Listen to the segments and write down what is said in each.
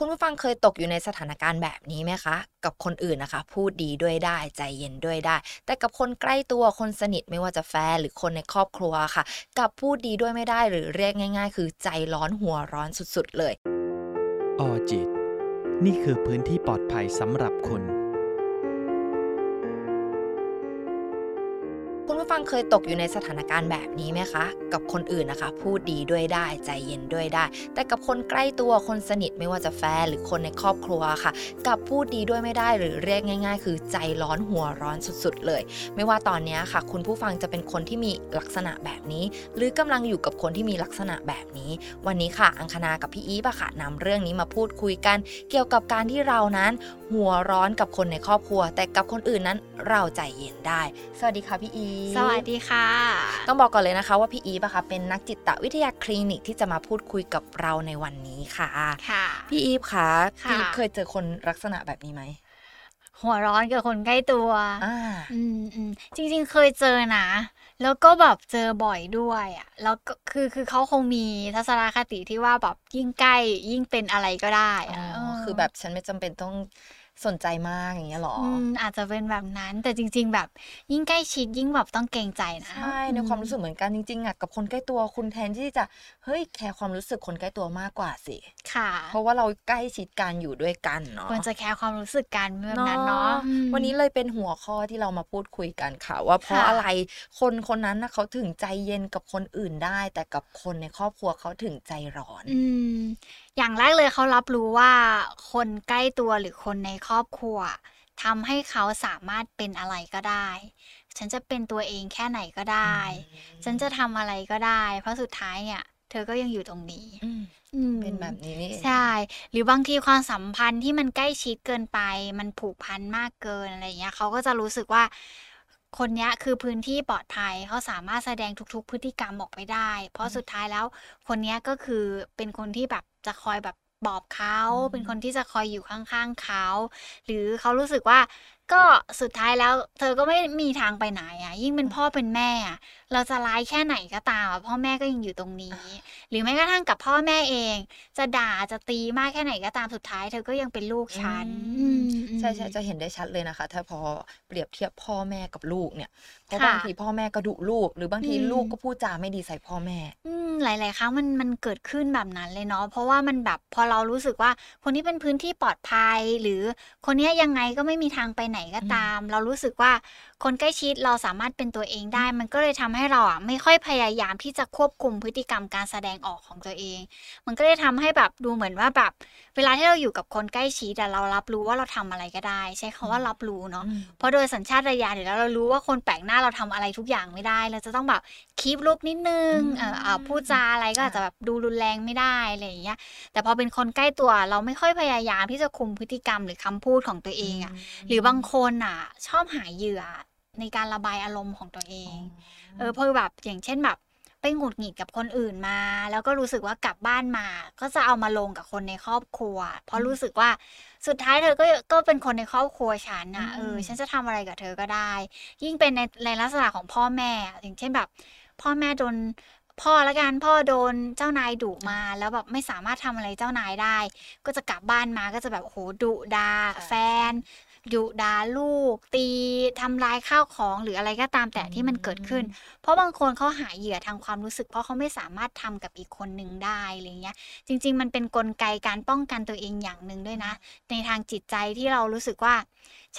คุณผู้ฟังเคยตกอยู่ในสถานการณ์แบบนี้ไหมคะ กับคนอื่นนะคะ พูดดีด้วยได้ใจเย็นด้วยได้ แต่กับคนใกล้ตัวคนสนิทไม่ว่าจะแฟนหรือคนในครอบครัวค่ะ กับพูดดีด้วยไม่ได้หรือเรียกง่าย ๆ คือใจร้อนหัวร้อนสุดๆเลย ออจิต นี่คือพื้นที่ปลอดภัยสำหรับคุณังเคยตกอยู่ในสถานการณ์แบบนี้ไหมคะ กับคนอื่นนะคะ พูดดีด้วยได้ใจเย็นด้วยได้ แต่กับคนใกล้ตัวคนสนิทไม่ว่าจะแฟนหรือคนในครอบครัวค่ะ กับพูดดีด้วยไม่ได้หรือเรียกง่าย ๆ คือใจร้อนหัวร้อนสุดๆ เลย ไม่ว่าตอนนี้ค่ะ คุณผู้ฟังจะเป็นคนที่มีลักษณะแบบนี้ หรือกำลังอยู่กับคนที่มีลักษณะแบบนี้ วันนี้ค่ะ อังคณากับพี่อีฟอะค่ะนำเรื่องนี้มาพูดคุยกัน เกี่ยวกับการที่เรานั้น หัวร้อนกับคนในครอบครัว แต่กับคนอื่นนั้นเราใจเย็นได้ สวัสดีค่ะพี่อีฟสวัสดีค่ะ ต้องบอกก่อนเลยนะคะว่าพี่อีฟอะค่ะเป็นนักจิตวิทยาคลินิกที่จะมาพูดคุยกับเราในวันนี้ค่ะค่ะ พี่อีฟคะค่ะพี่อีฟเคยเจอคนลักษณะแบบนี้ไหมหัวร้อนกับคนใกล้ตัวอ่าอืมอืมจริง ๆ เคยเจอนะ แล้วก็แบบเจอบ่อยด้วยอะ แล้วก็คือคือเขาคงมีทัศนคติที่ว่าแบบยิ่งใกล้ยิ่งเป็นอะไรก็ได้อ๋อะอเคือแบบฉันไม่จำเป็นต้อง สนใจมากอย่างเงี้ยหรอออืมอาจจะเป็นแบบนั้น แต่จริง ๆ แบบยิ่งใกล้ชิดยิ่งแบบต้องเกรงใจนะใช่ในความรู้สึกเหมือนกันจริงๆอะกับคนใกล้ตัวคุณแทนที่จะเฮ้ยแคร์ความรู้สึกคนใกล้ตัวมากกว่าสิค่ะ เพราะว่าเราใกล้ชิดกันอยู่ด้วยกันเนาะควรจะแคร์ความรู้สึกกันแบบนั้นเนาะอืมวันนี้เลยเป็นหัวข้อที่เรามาพูดคุยกันค่ะ ว่าเพราะค่ะอะไรคนคนนั้นนะเขาถึงใจเย็นกับคนอื่นได้ แต่กับคนในครอบครัวเขาถึงใจร้อน อืมอย่างแรกเลยเขารับรู้ว่าคนใกล้ตัวหรือคนในครอบครัวทำให้เขาสามารถเป็นอะไรก็ได้ ฉันจะเป็นตัวเองแค่ไหนก็ได้ ฉันจะทำอะไรก็ได้ เพราะสุดท้ายเนี่ย เธอก็ยังอยู่ตรงนี้อืมอืมเป็นแบบนี้นี่เองใช่ หรือบางทีความสัมพันธ์ที่มันใกล้ชิดเกินไป มันผูกพันมากเกินอะไรเงี้ยเขาก็จะรู้สึกว่า คนเนี้ยคือพื้นที่ปลอดภัยเขาสามารถแสดงทุกๆ พฤติกรรมออกไปได้ เพราะสุดท้ายแล้ว คนเนี้ยก็คือเป็นคนที่แบบจะคอยแบบปลอบเขาอืมเป็นคนที่จะคอยอยู่ข้างๆเขา หรือเขารู้สึกว่า ก็สุดท้ายแล้ว เธอก็ไม่มีทางไปไหนอะ ยิ่งเป็นพ่อเป็นแม่อะเราจะร้ายแค่ไหนก็ตามอะพ่อแม่ก็ยังอยู่ตรงนี้ หรือแม้กระทั่งกับพ่อแม่เอง จะด่าจะตีมากแค่ไหนก็ตามสุดท้าย เธอก็ยังเป็นลูกฉันอืมอืมใช่ใช่จะเห็นได้ชัดเลยนะคะ ถ้าพอเปรียบเทียบพ่อแม่กับลูกเนี่ยเพราะค่ะบางทีพ่อแม่ก็ดุลูก หรือบางทีอืมลูกก็พูดจาไม่ดีใส่พ่อแม่ อืมหลาย ๆ ครั้งมันมันเกิดขึ้นแบบนั้นเลยเนาะเพราะว่ามันแบบพอเรารู้สึกว่าคนนี้เป็นพื้นที่ปลอดภัย หรือคนเนี้ยยังไงก็ไม่มีทางไปไหนก็ตาม เรารู้สึกว่าคนใกล้ชิดเราสามารถเป็นตัวเองได้ มันก็เลยทำให้เราอะไม่ค่อยพยายามที่จะควบคุมพฤติกรรมการแสดงออกของตัวเอง มันก็เลยทำให้แบบดูเหมือนว่าแบบ เวลาที่เราอยู่กับคนใกล้ชิดแต่เรารับรู้ว่าเราทำอะไรก็ได้ ใช้คำว่ารับรู้เนาะอืมเพราะโดยสัญชาตญาณอยู่แล้วเรารู้ว่าคนแปลกหน้าเราทำอะไรทุกอย่างไม่ได้ เราจะต้องแบบคีปลุกนิดนึงอืมเอออ่าพูดจาอะไรก็ค่ะอาจจะแบบดูรุนแรงไม่ได้อะไรอย่างเงี้ยแต่พอเป็นคนใกล้ตัวเราไม่ค่อยพยายามที่จะคุมพฤติกรรมหรือคำพูดของตัวเองอะหรือบางคนอะ ชอบหาเหยื่อ ในการระบายอารมณ์ของตัวเอง เออเพอแบบอย่างเช่นแบบไปหงุดหงิดกับคนอื่นมา แล้วก็รู้สึกว่ากลับบ้านมา ก็จะเอามาลงกับคนในครอบครัว เพราะรู้สึกว่าสุดท้ายเธอก็ก็เป็นคนในครอบครัวฉันนะอืมเออฉันจะทำอะไรกับเธอก็ได้ ยิ่งเป็นในในลักษณะของพ่อแม่อะอย่างเช่นแบบ พ่อแม่โดนพ่อละกันพ่อโดนเจ้านายดุมา แล้วแบบไม่สามารถทำอะไรเจ้านายได้ ก็จะกลับบ้านมาก็จะแบบโอ้โหดุดาค่ะแฟน ดุดาลูก ตีทำลายข้าวของหรืออะไรก็ตามแต่ที่มันเกิดขึ้น เพราะบางคนเขาหาเหยื่อทางความรู้สึก เพราะเขาไม่สามารถทำกับอีกคนหนึ่งได้อะไรเงี้ย จริง ๆ มันเป็นนกลไกการป้องกันตัวเองอย่างหนึ่งด้วยนะ ในทางจิตใจที่เรารู้สึกว่า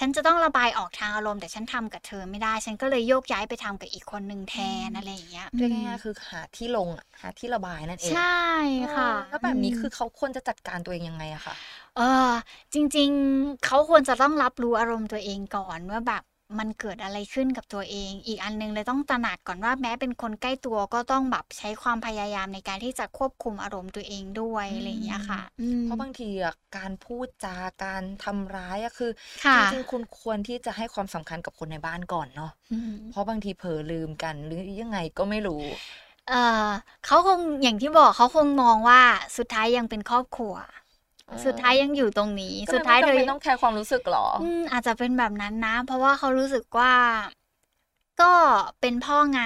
ฉันจะต้องระบายออกทางอารมณ์แต่ฉันทำกับเธอไม่ได้ ฉันก็เลยโยกย้ายไปทำกับอีกคนหนึ่งแทนอะไรอย่างเงี้ยเรียกง่ายๆคือหาที่ลงอะหาที่ระบายนั่นเองใช่ค่ะเออแล้วแบบนี้มคือเขาควรจะจัดการตัวเองยังไงอะคะเออจริง ๆเขาควรจะต้องรับรู้อารมณ์ตัวเองก่อนว่าแบบ มันเกิดอะไรขึ้นกับตัวเอง อีกอันนึงเลยต้องตระหนักก่อนว่าแม้เป็นคนใกล้ตัวก็ต้องแบบใช้ความพยายามในการที่จะควบคุมอารมณ์ตัวเองด้วยอะไรอย่างเงี้ยค่ะอืมเพราะบางทีอะการพูดจาการทำร้ายอะคือค่ะจริงๆคุณควรที่จะให้ความสำคัญกับคนในบ้านก่อนเนาะอืมเพราะบางทีเผลอลืมกันหรือยังไงก็ไม่รู้เออเขาคงอย่างที่บอกเขาคงมองว่าสุดท้ายยังเป็นครอบครัวอ๋อ สุดท้ายยังอยู่ตรงนี้ก็สุดเลยท้ายไม่เธจำอเป็นต้องแคร์ความรู้สึกหรออืมอาจจะเป็นแบบนั้นนะ เพราะว่าเขารู้สึกว่า ก็เป็นพ่อไง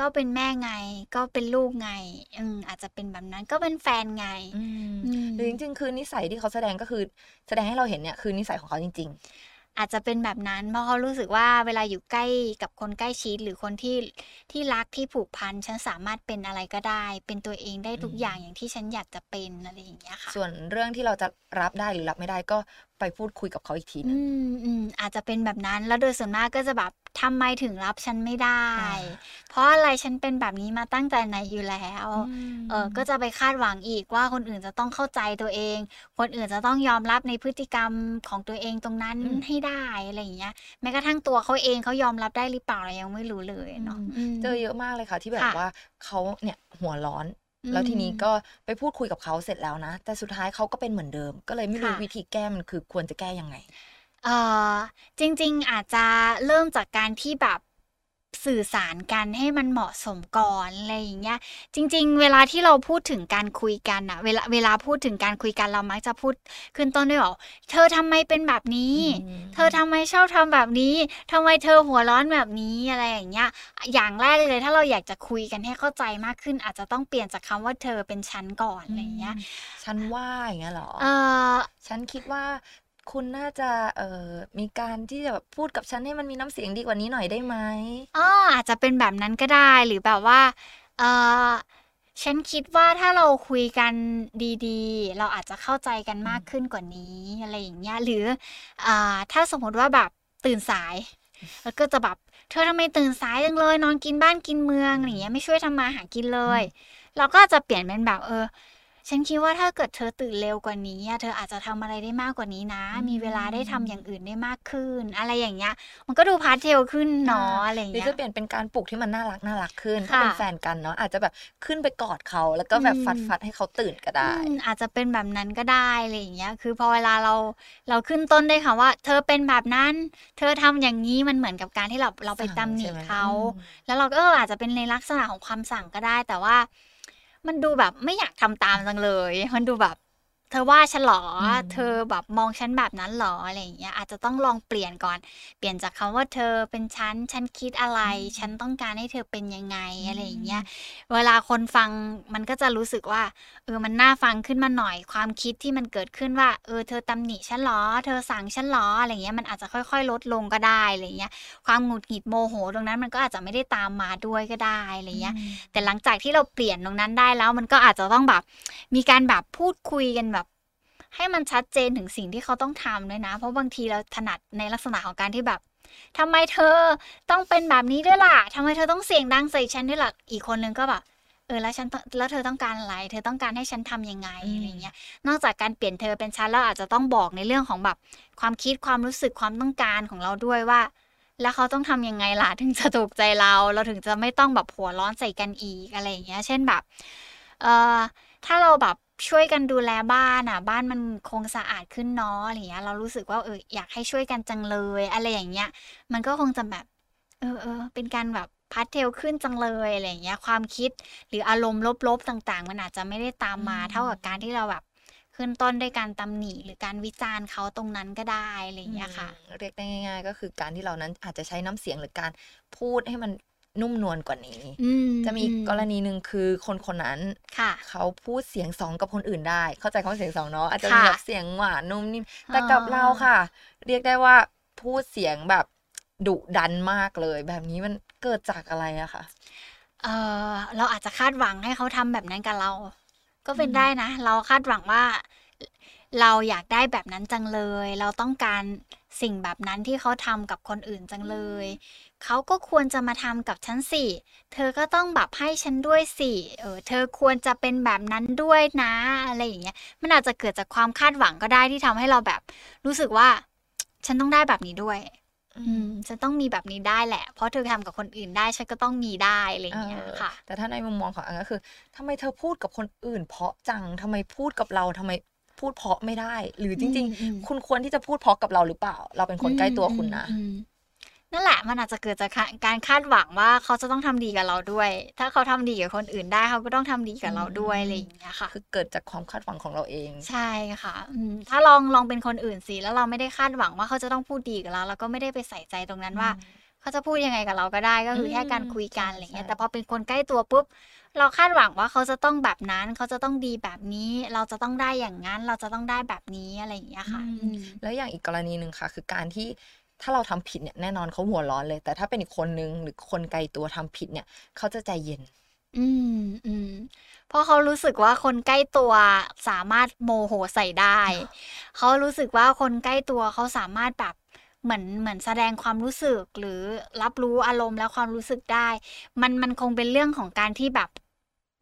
ก็เป็นแม่ไง ก็เป็นลูกไง อืมอาจจะเป็นแบบนั้นก็เป็นแฟนไงอืมอืมหรือจริงๆคือนิสัยที่เขาแสดงก็คือ แสดงให้เราเห็นเนี่ยคือนิสัยของเขาจริง อาจจะเป็นแบบนั้น เพราะเขารู้สึกว่าเวลาอยู่ใกล้กับคนใกล้ชิดหรือคนที่ที่รักที่ผูกพันฉันสามารถเป็นอะไรก็ได้ เป็นตัวเองได้ทุกอืมอย่างอย่างที่ฉันอยากจะเป็นอะไรอย่างเงี้ยค่ะๆส่วนเรื่องที่เราจะรับได้หรือรับไม่ได้ก็ไปพูดคุยกับเขาอีกทีนึอืงมอืมอาจจะเป็นแบบนั้นแล้วโดยส่วนมากก็จะแบบ ทำไมถึงรับฉันไม่ได้อ่าเพราะอะไรฉันเป็นแบบนี้มาตั้งแต่ไหนอยู่แล้ว เออก็จะไปคาดหวังอีกว่าคนอื่นจะต้องเข้าใจตัวเอง คนอื่นจะต้องยอมรับในพฤติกรรมของตัวเองตรงนั้นอืมให้ได้อะไรอย่างเงี้ย แม้กระทั่งตัวเขาเองเขายอมรับได้หรือเปล่าเรายังไม่รู้เลยเนาะอืมมเจอเยอะมากเลยค่ะที่แบบค่ะว่าเขาเนี่ยหัวร้อนอืมแล้วทีนี้ก็ไปพูดคุยกับเขาเสร็จแล้วนะ แต่สุดท้ายเขาก็เป็นเหมือนเดิม ก็เลยไม่รู้ค่ะวิธีแก้มันคือควรจะแก้ยังไง เอ่อจริงๆ อาจจะเริ่มจากการที่แบบสื่อสารกันให้มันเหมาะสมก่อนอะไรอย่างเงี้ย จริง ๆ เวลาที่เราพูดถึงการคุยกันอะเวลาเวลาพูดถึงการคุยกันเรามักจะพูดขึ้นต้นด้วยบอกเธอทำไมเป็นแบบนี้อืมเธอทำไมชอบทำแบบนี้ทำไมเธอหัวร้อนแบบนี้อะไรอย่างเงี้ย อย่างแรกเลยถ้าเราอยากจะคุยกันให้เข้าใจมากขึ้น อาจจะต้องเปลี่ยนจากคำว่าเธอเป็นฉันก่อนอะไรอย่างเงี้ยฉันว่าอย่างเงี้ยเหรอเออฉันคิดว่า คุณน่าจะเอ่อมีการที่จะแบบพูดกับฉันให้มันมีน้ำเสียงดีกว่านี้หน่อยได้ไหมอ๋ออาจจะเป็นแบบนั้นก็ได้หรือแบบว่าเออฉันคิดว่าถ้าเราคุยกันดีๆ เราอาจจะเข้าใจกันมากขึ้นกว่านี้อะไรอย่างเงี้ยหรืออ่าถ้าสมมติว่าแบบตื่นสาย แล้วก็จะแบบเธอทำไมตื่นสายจังเลย นอนกินบ้านกินเมืองอะไรอย่างเงี้ยไม่ช่วยทำมาหากินเลย เราก็จะเปลี่ยนเป็นแบบเออ ฉันคิดว่าถ้าเกิดเธอตื่นเร็วกว่านี้อะเธออาจจะทำอะไรได้มากกว่านี้นะอืมมีเวลาได้ทำอย่างอื่นได้มากขึ้น อะไรอย่างเงี้ย มันก็ดู subtle ขึ้นเนาะอะไรอย่างหรือเงี้ยจะเปลี่ยนเป็นการปลุกที่มันน่ารักน่ารักขึ้นค่ะถ้าเป็นแฟนกันเนาะอาจจะแบบขึ้นไปกอดเขาแล้วก็แบบอืมฟัดฟัดๆให้เขาตื่นก็ได้อืมอาจจะเป็นแบบนั้นก็ได้อะไรอย่างเงี้ย คือพอเวลาเราเราขึ้นต้นได้ค่ะว่า เธอเป็นแบบนั้น เธอทำอย่างนี้มันเหมือนกับการที่เราเราไปสั่งตำหนิใช่ไหมเขาอืมแล้วเราก็เอออาจจะเป็นในลักษณะของความสั่งก็ได้แต่ว่า มันดูแบบไม่อยากทำตามจังเลย มันดูแบบ เธอว่าฉันเหรออืมเธอแบบมองฉันแบบนั้นเหรออะไรอย่างเงี้ยอาจจะต้องลองเปลี่ยนก่อน เปลี่ยนจากคำว่าเธอเป็นฉัน ฉันคิดอะไร ฉันต้องการให้เธอเป็นยังไงอะไรอย่างเงี้ย เวลาคนฟังมันก็จะรู้สึกว่า เออมันน่าฟังขึ้นมาหน่อย ความคิดที่มันเกิดขึ้นว่า เออเธอตำหนิฉันเหรอ เธอสั่งฉันเหรออะไรเงี้ยมันอาจจะค่อย ๆ ลดลงก็ได้อะไรเงี้ย ความหงุดหงิดโมโหตรงนั้นมันก็อาจจะไม่ได้ตามมาด้วยก็ได้อะไรเงี้ย แต่หลังจากที่เราเปลี่ยนตรงนั้นได้แล้วมันก็อาจจะต้องแบบมีการแบบพูดคุยกันแบบ ให้มันชัดเจนถึงสิ่งที่เขาต้องทำด้วยนะ เพราะบางทีเราถนัดในลักษณะของการที่แบบทำไมเธอต้องเป็นแบบนี้ด้วยล่ะทำไมเธอต้องเสียงดังใส่ฉันด้วยล่ะอีกคนนึงก็แบบเออแล้วฉันต้องแล้วเธอต้องการอะไร เธอต้องการให้ฉันทำยังไงอืมอะไรเงี้ย นอกจากการเปลี่ยนเธอเป็นฉันแล้วอาจจะต้องบอกในเรื่องของแบบความคิดความรู้สึกความต้องการของเราด้วยว่า แล้วเขาต้องทำยังไงล่ะถึงจะถูกใจเรา เราถึงจะไม่ต้องแบบหัวร้อนใส่กันอีกอะไรอย่างเงี้ย เช่นแบบ เอ่อถ้าเราแบบ ช่วยกันดูแลบ้านอะ บ้านมันคงสะอาดขึ้นเนาะอะไรเงี้ย เรารู้สึกว่าเอออยากให้ช่วยกันจังเลย อะไรอย่างเงี้ย มันก็คงจะแบบ เออเออเป็นการแบบพัดเทลขึ้นจังเลยอะไรอย่างเงี้ย ความคิดหรืออารมณ์ลบๆต่าง ๆ มันอาจจะไม่ได้ตามมาอืมเท่ากับการที่เราแบบขึ้นต้นด้วยการตำหนิหรือการวิจารณ์เขาตรงนั้นก็ได้อะไรอย่างเงี้ยค่ะอืมเรียกได้ง่าย ๆ ก็คือการที่เรานั้นอาจจะใช้น้ำเสียงหรือการพูดให้มัน นุ่มนวลกว่านี้อืมจะมีอีกอืกรณีหนึ่งคือคนคนนั้นค่ะเขาพูดเสียงสองกับคนอื่นได้ เข้าใจคำว่าเสียงสองเนาะอาจจะมีค่ะแบบเสียงหวานนุ่มนิ่มแต่กับอ๋อเราค่ะ เรียกได้ว่าพูดเสียงแบบดุดันมากเลย แบบนี้มันเกิดจากอะไรอะคะเออเราอาจจะคาดหวังให้เขาทำแบบนั้นกับเรา ก็เป็นอืมได้นะ เราคาดหวังว่าเราอยากได้แบบนั้นจังเลย เราต้องการสิ่งแบบนั้นที่เขาทำกับคนอื่นจังเลย เขาก็ควรจะมาทำกับฉันสิ เธอก็ต้องแบบให้ฉันด้วยสิ เออ เธอควรจะเป็นแบบนั้นด้วยนะ อะไรอย่างเงี้ย มันอาจจะเกิดจากความคาดหวังก็ได้ที่ทำให้เราแบบ รู้สึกว่า ฉันต้องได้แบบนี้ด้วย อืมฉันต้องมีแบบนี้ได้แหละ เพราะเธอทำกับคนอื่นได้ ฉันก็ต้องมีได้อะไรอย่างเงี้ยเออค่ะ แต่ถ้าในมุมมองของอังก็คือทำไมเธอพูดกับคนอื่น เพราะจังทำไมพูดกับเราทำไมพูดเพราะไม่ได้ หรือจริงอืมอืมๆคุณควรที่จะพูดเพราะกับเราหรือเปล่า เราเป็นคนใกล้ตัวคุณนะอืมอืม นั่นแหละมันอาจจะเกิดจากการคาดหวังว่าเขาจะต้องทำดีกับเราด้วย ถ้าเขาทำดีกับคนอื่นได้เขาก็ต้องทำดีกับเราด้วยอืมอะไรอย่างเงี้ยค่ะ คือเกิดจากความคาดหวังของเราเอง ใช่ค่ะอืมถ้าลองลองเป็นคนอื่นสิแล้วเราไม่ได้คาดหวังว่าเขาจะต้องพูดดีกับเราเราก็ไม่ได้ไปใส่ใจตรงนั้นว่าเเขาจะพูดยังไงกับเราก็ได้ก็คืออืมแค่การคุยกันใช่อะไรเงี้ยใช่แต่พอเป็นคนใกล้ตัวปุ๊บเราคาดหวังว่าเขาจะต้องแบบนั้น เขาจะต้องดีแบบนี้ เราจะต้องได้อย่างนั้น เราจะต้องได้แบบนี้อะไรอย่างเงี้ยค่ะอืมอืมแล้วอย่างอีกกรณีหนึ่งค่ะ คือการที่ ถ้าเราทำผิดเนี่ยแน่นอนเขาหัวร้อนเลย แต่ถ้าเป็นอีกคนนึงหรือคนไกลตัวทำผิดเนี่ยเขาจะใจเย็น อืมอืมเพราะเขารู้สึกว่าคนใกล้ตัวสามารถโมโหใส่ได้ เขารู้สึกว่าคนใกล้ตัวเขาสามารถแบบเหมือนเหมือนแสดงความรู้สึกหรือรับรู้อารมณ์และความรู้สึกได้ มันมันคงเป็นเรื่องของการที่แบบ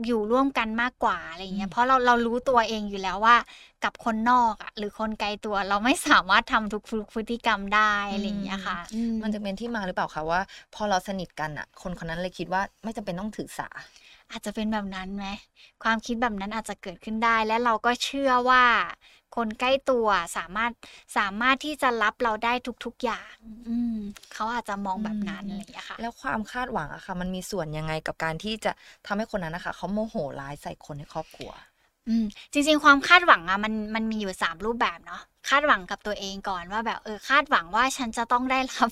อยู่ร่วมกันมากกว่าอะไรเงี้อืยมเพราะเราเรารู้ตัวเองอยู่แล้วว่า กับคนนอกอะหรือคนไกลตัวเราไม่สามารถทำทุกพฤติกรรมได้อะไรอย่างเงี้ยค่ะอืมันจะเป็นที่มาหรือเปล่าคะว่า พอเราสนิทกันอะ คนคนนั้นเลยคิดว่าไม่จำเป็นต้องถือสา อาจจะเป็นแบบนั้นไหมความคิดแบบนั้นอาจจะเกิดขึ้นได้และเราก็เชื่อว่า คนใกล้ตัวสามารถสามารถที่จะรับเราได้ทุก ๆอย่าง อืมเขาอาจจะมองแบบนั้นอืมอะไรอย่างเงี้ยค่ะ แล้วความคาดหวังอะค่ะ มันมีส่วนยังไงกับการที่จะทำให้คนนั้นนะคะเขาโมโหร้ายใส่คนในครอบครัว อืม จริง ๆ ความคาดหวังอะมันมันมีอยู่สามรูปแบบเนาะคาดหวังกับตัวเองก่อนว่าแบบเออคาดหวังว่าฉันจะต้องได้รับ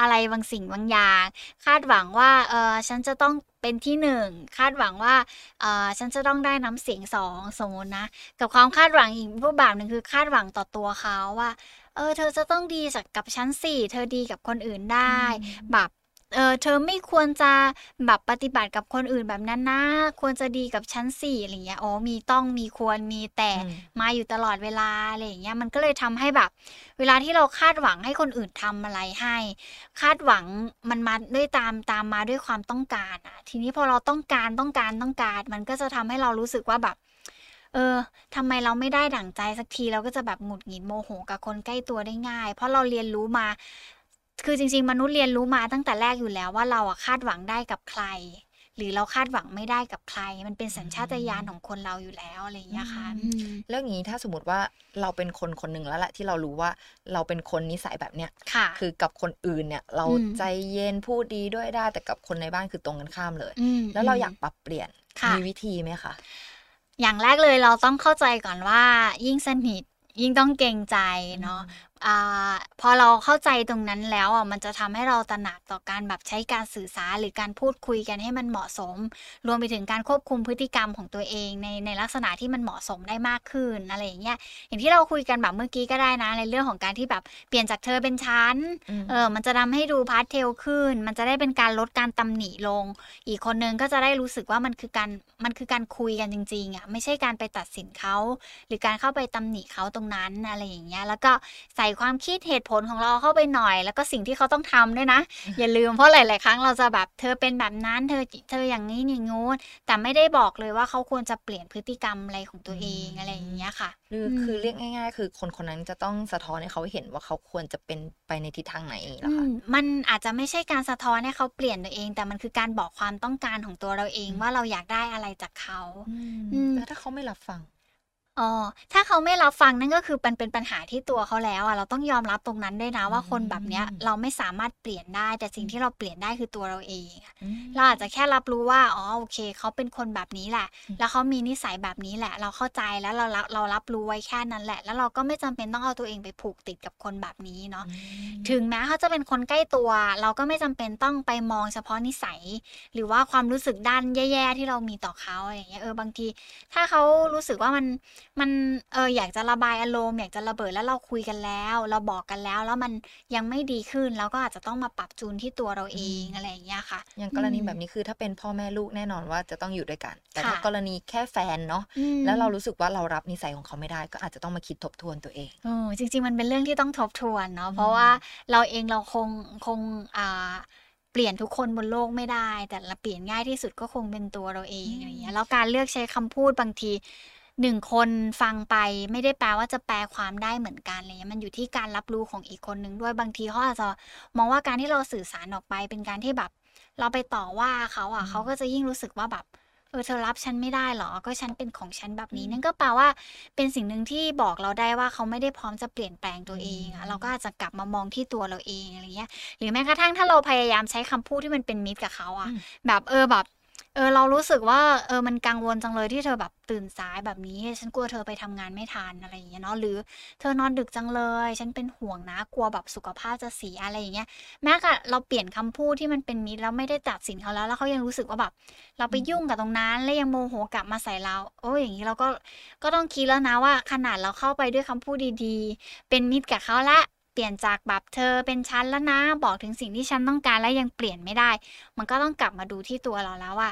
อะไรบางสิ่งบางอย่าง คาดหวังว่าเออฉันจะต้อง เป็นที่หนึ่งคาดหวังว่าเออฉันจะต้องได้น้ำเสียงสองสมมตินะ กับความคาดหวังอีกรูปแบบหนึ่งคือคาดหวังต่อตัวเขาว่าเออเธอจะต้องดีจากกับฉันสิเธอดีกับคนอื่นได้ แบบ เออเธอไม่ควรจะแบบปฏิบัติกับคนอื่นแบบนั้นนะ ควรจะดีกับฉันสิอะไรเงี้ยอ๋อมีต้องมีควรมีแต่อืมมาอยู่ตลอดเวลาอะไรอย่างเงี้ยมันก็เลยทำให้แบบ เวลาที่เราคาดหวังให้คนอื่นทำอะไรให้ คาดหวังมันมาด้วยตามตามมาด้วยความต้องการอะ ทีนี้พอเราต้องการต้องการต้องการ มันก็จะทำให้เรารู้สึกว่าแบบเออทำไมเราไม่ได้ดั่งใจสักทีเราก็จะแบบหงุดหงิดโมโหกับคนใกล้ตัวได้ง่าย เพราะเราเรียนรู้มา คือจริง ๆ มนุษย์เรียนรู้มาตั้งแต่แรกอยู่แล้วว่าเราอะคาดหวังได้กับใคร หรือเราคาดหวังไม่ได้กับใคร มันเป็นสัญชาตญาณของคนเราอยู่แล้วอะไรอย่างเงี้ยค่ะอืมอืมแล้วอย่างนี้ถ้าสมมติว่าเราเป็นคนคนหนึ่งแล้วแหละที่เรารู้ว่าเราเป็นคนนิสัยแบบเนี้ยค่ะ คือกับคนอื่นเนี่ย เราอืมใจเย็นพูดดีด้วยได้แต่กับคนในบ้านคือตรงกันข้ามเลยมแล้วเรามอยากปรับเปลี่ยนค่ะมีวิธีไหมคะอย่างแรกเลยเราต้องเข้าใจก่อนว่ายิ่งสนิทยิ่งต้องเกรงใจเนาะ อ่าพอเราเข้าใจตรงนั้นแล้วอะมันจะทำให้เราตระหนักต่อการแบบใช้การสื่อสารหรือการพูดคุยกันให้มันเหมาะสม รวมไปถึงการควบคุมพฤติกรรมของตัวเองในในลักษณะที่มันเหมาะสมได้มากขึ้นอะไรอย่างเงี้ยอย่างที่เราคุยกันแบบเมื่อกี้ก็ได้นะ ในเรื่องของการที่แบบเปลี่ยนจากเธอเป็นฉันอืมเออมันจะทำให้ดู subtle ขึ้น มันจะได้เป็นการลดการตำหนิลง อีกคนนึงก็จะได้รู้สึกว่ามันคือการมันคือการคุยกันจริงๆอะไม่ใช่การไปตัดสินเขาหรือการเข้าไปตำหนิเขาตรงนั้นอะไรอย่างเงี้ยแล้วก็ใส่ความคิดเหตุผลของเราเข้าไปหน่อย แล้วก็สิ่งที่เขาต้องทำด้วยนะ อย่าลืมเพราะหลาย ๆ ครั้งเราจะแบบเธอเป็นแบบนั้นเธอเธออย่างนี้อย่างงู้นแต่ไม่ได้บอกเลยว่าเขาควรจะเปลี่ยนพฤติกรรมอะไรของตัวเองอะไรอย่างเงี้ยค่ะหรืออืมคือเรียกง่าย ๆ คือคนคนนั้นจะต้องสะท้อนให้เขาเห็นว่าเขาควรจะเป็นไปในทิศทางไหนอย่างนี้เหรออืคะมมันอาจจะไม่ใช่การสะท้อนให้เขาเปลี่ยนตัวเอง แต่มันคือการบอกความต้องการของตัวเราเองอืมว่าเราอยากได้อะไรจากเขาอืมแล้วถ้าเขาไม่รับฟัง อ๋อถ้าเขาไม่รับฟังนั่นก็คือมันเป็นปัญหาที่ตัวเขาแล้วอะเราต้องยอมรับตรงนั้นด้วยนะว่าคนแบบเนี้ยอืมเราไม่สามารถเปลี่ยนได้ แต่สิ่งที่เราเปลี่ยนได้คือตัวเราเองอะอืมเราอาจจะแค่รับรู้ว่าอ๋อโอเคเขาเป็นคนแบบนี้แหละอืมแล้วเขามีนิสัยแบบนี้แหละ เราเข้าใจแล้วเรารับเรารับรู้ไว้แค่นั้นแหละ แล้วเราก็ไม่จำเป็นต้องเอาตัวเองไปผูกติดกับคนแบบนี้เนาะถึงแม้เขาจะเป็นคนใกล้ตัว เราก็ไม่จำเป็นต้องไปมองเฉพาะนิสัย หรือว่าความรู้สึกด้านแย่ๆที่เรามีต่อเขาอะไรอย่างเงี้ยเออบางที ถ้าเขารู้สึกว่ามันมันเอออยากจะระบายอารมณ์อยากจะระเบิดแล้วเราคุยกันแล้ว เราบอกกันแล้วแล้วมันยังไม่ดีขึ้นเราก็อาจจะต้องมาปรับจูนที่ตัวเราเองอืมอะไรอย่างเงี้ยค่ะ อย่างกรณีอืมแบบนี้คือถ้าเป็นพ่อแม่ลูกแน่นอนว่าจะต้องอยู่ด้วยกัน แต่ถ้าค่ะกรณีแค่แฟนเนาะอืมแล้วเรารู้สึกว่าเรารับนิสัยของเขาไม่ได้ ก็อาจจะต้องมาคิดทบทวนตัวเองเออจริง ๆ มันเป็นเรื่องที่ต้องทบทวนเนาะอืมเพราะว่าเราเองเราคงคงอ่าเปลี่ยนทุกคนบนโลกไม่ได้ แต่ละเปลี่ยนง่ายที่สุดก็คงเป็นตัวเราเองอะไรอย่างเงี้ยแล้วการเลือกใช้คำพูดบางที หนึ่งคนฟังไปไม่ได้แปลว่าจะแปลความได้เหมือนกันอะไรเลยมันอยู่ที่การรับรู้ของอีกคนนึงด้วยบางทีเขาอาจจะมองว่าการที่เราสื่อสารออกไปเป็นการที่แบบ เราไปต่อว่าเขาอะอืมเขาก็จะยิ่งรู้สึกว่าแบบเออเธอรับฉันไม่ได้เหรอ ก็ฉันเป็นของฉันแบบนี้อืมนั่นก็แปลว่าเป็นสิ่งหนึ่งที่บอกเราได้ว่าเขาไม่ได้พร้อมจะเปลี่ยนแปลงตัวเองอือะมเราก็อาจจะกลับมามองที่ตัวเราเองอะไรเงี้ย หรือแม้กระทั่งถ้าเราพยายามใช้คำพูดที่มันเป็นมิตรกับเขาอะอืมแบบเออแบบ เออเรารู้สึกว่าเออมันกังวลจังเลยที่เธอแบบตื่นสายแบบนี้ ฉันกลัวเธอไปทำงานไม่ทันอะไรอย่างเงี้ยเนาะหรือเธอนอนดึกจังเลย ฉันเป็นห่วงนะกลัวแบบสุขภาพจะเสียอะไรอย่างเงี้ยแม้กระเราเปลี่ยนคำพูดที่มันเป็นมิตรแล้วไม่ได้ตัดสินเขาแล้ว แล้วเขายังรู้สึกว่าแบบเราไปยุ่งกับตรงนั้น แล้วยังโมโหกลับมาใส่เรา โอ้ยอย่างนี้เราก็ก็ต้องคิดแล้วนะว่าขนาดเราเข้าไปด้วยคำพูดดีๆ เป็นมิตรกับเขาละ เปลี่ยนจากแบบเธอเป็นฉันแล้วนะ บอกถึงสิ่งที่ฉันต้องการแล้วยังเปลี่ยนไม่ได้ มันก็ต้องกลับมาดูที่ตัวเราแล้วว่า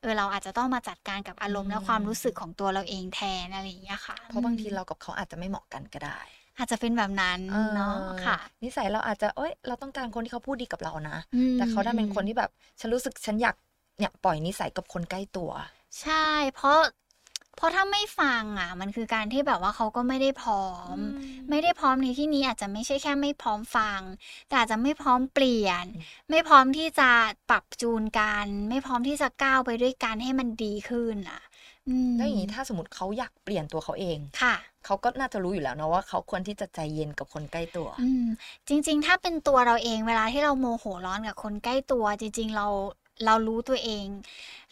เออเราอาจจะต้องมาจัดการกับอารมณ์และความรู้สึกของตัวเราเองแทนอะไรอย่างเงี้ยค่ะ เพราะบางทีเรากับเขาอาจจะไม่เหมาะกันก็ได้ อาจจะเป็นแบบนั้นเนาะออค่ะ นิสัยเราอาจจะเอ้ยเราต้องการคนที่เขาพูดดีกับเรานะอืมแต่เขาดันเป็นคนที่แบบฉันรู้สึกฉันอยากเนี่ยปล่อยนิสัยกับคนใกล้ตัว ใช่ เพราะ เพราะถ้าไม่ฟังอะ มันคือการที่แบบว่าเขาก็ไม่ได้พร้อม ไม่ได้พร้อมในที่นี้อาจจะไม่ใช่แค่ไม่พร้อมฟัง แต่อาจจะไม่พร้อมเปลี่ยนอืมไม่พร้อมที่จะปรับจูนกัน ไม่พร้อมที่จะก้าวไปด้วยกันให้มันดีขึ้นอะอืมแล้วอย่างนี้ถ้าสมมติเขาอยากเปลี่ยนตัวเขาเองค่ะเขาก็น่าจะรู้อยู่แล้วนะว่าเขาควรที่จะใจเย็นกับคนใกล้ตัว อืมจริง ๆ ถ้าเป็นตัวเราเองเวลาที่เราโมโหร้อนกับคนใกล้ตัว จริง ๆ เรา เรารู้ตัวเอง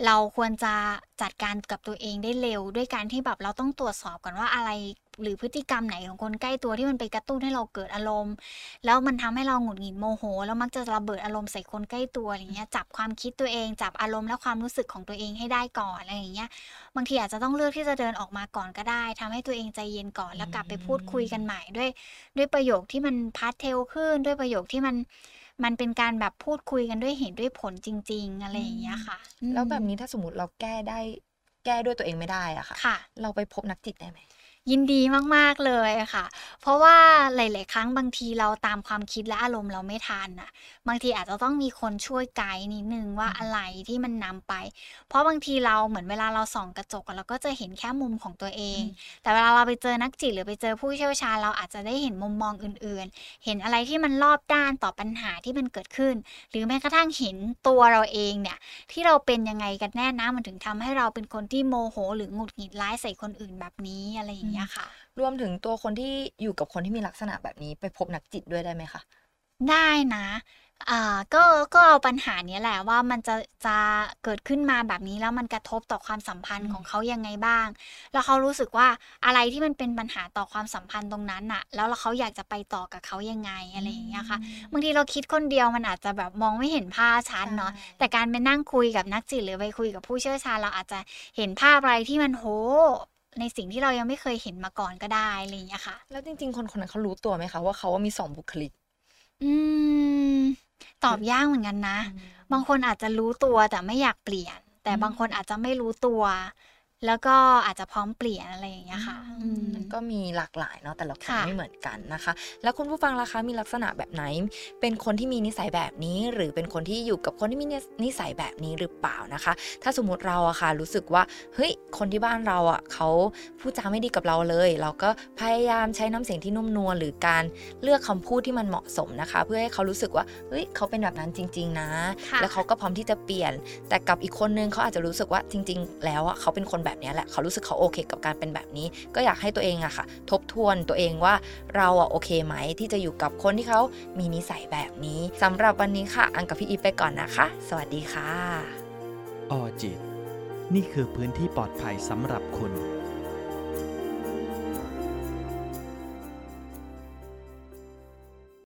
เราควรจะจัดการกับตัวเองได้เร็ว ด้วยการที่แบบเราต้องตรวจสอบก่อนว่าอะไร หรือพฤติกรรมไหนของคนใกล้ตัวที่มันไปกระตุ้นให้เราเกิดอารมณ์ แล้วมันทำให้เราหงุดหงิดโมโห แล้วมักจะระเบิดอารมณ์ใส่คนใกล้ตัวอะไรเงี้ยจับความคิดตัวเอง จับอารมณ์และความรู้สึกของตัวเองให้ได้ก่อนอะไรอย่างเงี้ยบางทีอาจจะต้องเลือกที่จะเดินออกมาก่อนก็ได้ทำให้ตัวเองใจเย็นก่อนแล้วกลับไปพูดคุยกันใหม่ด้วย ด้วยประโยคที่มันพาสเทลขึ้นด้วยประโยคที่มัน มันเป็นการแบบพูดคุยกันด้วยเหตุด้วยผลจริง ๆ อะไรอย่างเงี้ยค่ะอืมแล้วแบบนี้ถ้าสมมติเราแก้ได้ แก้ด้วยตัวเองไม่ได้อะค่ะค่ะเราไปพบนักจิตได้ไหม ยินดีมาก ๆ เลยค่ะ เพราะว่าหลาย ๆ ครั้งบางทีเราตามความคิดและอารมณ์เราไม่ทันน่ะ บางทีอาจจะต้องมีคนช่วยไกด์นิดนึงว่าอะไรที่มันนำไป เพราะบางทีเราเหมือนเวลาเราส่องกระจกเราก็จะเห็นแค่มุมของตัวเอง แต่เวลาเราไปเจอนักจิตหรือไปเจอผู้เชี่ยวชาญเราอาจจะได้เห็นมุมมองอื่น ๆ เห็นอะไรที่มันรอบด้านต่อปัญหาที่มันเกิดขึ้น หรือแม้กระทั่งเห็นตัวเราเองเนี่ยที่เราเป็นยังไงกันแน่นะมันถึงทำให้เราเป็นคนที่โมโห หรือหงุดหงิดร้ายใส่คนอื่นแบบนี้อะไรอย่างเงี้ยค่ะ รวมถึงตัวคนที่อยู่กับคนที่มีลักษณะแบบนี้ไปพบนักจิตด้วยได้ไหมคะ ได้นะอ่าก็ก็เอาปัญหาเนี้ยแหละว่ามันจะจะเกิดขึ้นมาแบบนี้แล้วมันกระทบต่อความสัมพันธ์อืมของเขายังไงบ้าง แล้วเขารู้สึกว่าอะไรที่มันเป็นปัญหาต่อความสัมพันธ์ตรงนั้นน่ะ แล้วเขาอยากจะไปต่อกับเขายังไงอะไรอย่างเงี้ยค่ะบางทีเราคิดคนเดียวมันอาจจะแบบมองไม่เห็นภาพชัดเนาะใช่แต่การไปนั่งคุยกับนักจิตหรือไปคุยกับผู้เชี่ยวชาญเราอาจจะเห็นภาพอะไรที่มันโห ในสิ่งที่เรายังไม่เคยเห็นมาก่อนก็ได้อะไรอย่างเงี้ยค่ะ แล้วจริง ๆ คนคนนั้นเขารู้ตัวไหมคะว่าเขาว่ามีสองบุคลิก อืม ตอบยากเหมือนกันนะ บางคนอาจจะรู้ตัวแต่ไม่อยากเปลี่ยน แต่อืมบางคนอาจจะไม่รู้ตัว แล้วก็อาจจะพร้อมเปลี่ยนอะไรอย่างเงี้ยค่ะอืมมันก็มีหลากหลายเนาะแต่ละคนค่ะไม่เหมือนกันนะคะ แล้วคุณผู้ฟังล่ะคะมีลักษณะแบบไหน เป็นคนที่มีนิสัยแบบนี้ หรือเป็นคนที่อยู่กับคนที่มีนิสัยแบบนี้หรือเปล่านะคะ ถ้าสมมติเราอะค่ะ รู้สึกว่าเฮ้ยคนที่บ้านเราอะเขาพูดจาไม่ดีกับเราเลย เราก็พยายามใช้น้ำเสียงที่นุ่มนวลหรือการเลือกคำพูดที่มันเหมาะสมนะคะ เพื่อให้เขารู้สึกว่าเฮ้ยเขาเป็นแบบนั้นจริง ๆนะค่ะแล้วเขาก็พร้อมที่จะเปลี่ยน แต่กับอีกคนนึงเขาอาจจะรู้สึกว่าจริง ๆ แล้วอะเขาเป็นคนแบบเนี้แหละเขารู้สึกเขาโอเคกับการเป็นแบบนี้ ก็อยากให้ตัวเองอะค่ะ ทบทวนตัวเองว่าเราอะโอเคไหมที่จะอยู่กับคนที่เขามีนิสัยแบบนี้สำหรับวันนี้ค่ะ อังกับพี่อีไปก่อนนะคะ สวัสดีค่ะออจิต นี่คือพื้นที่ปลอดภัยสำหรับคุณ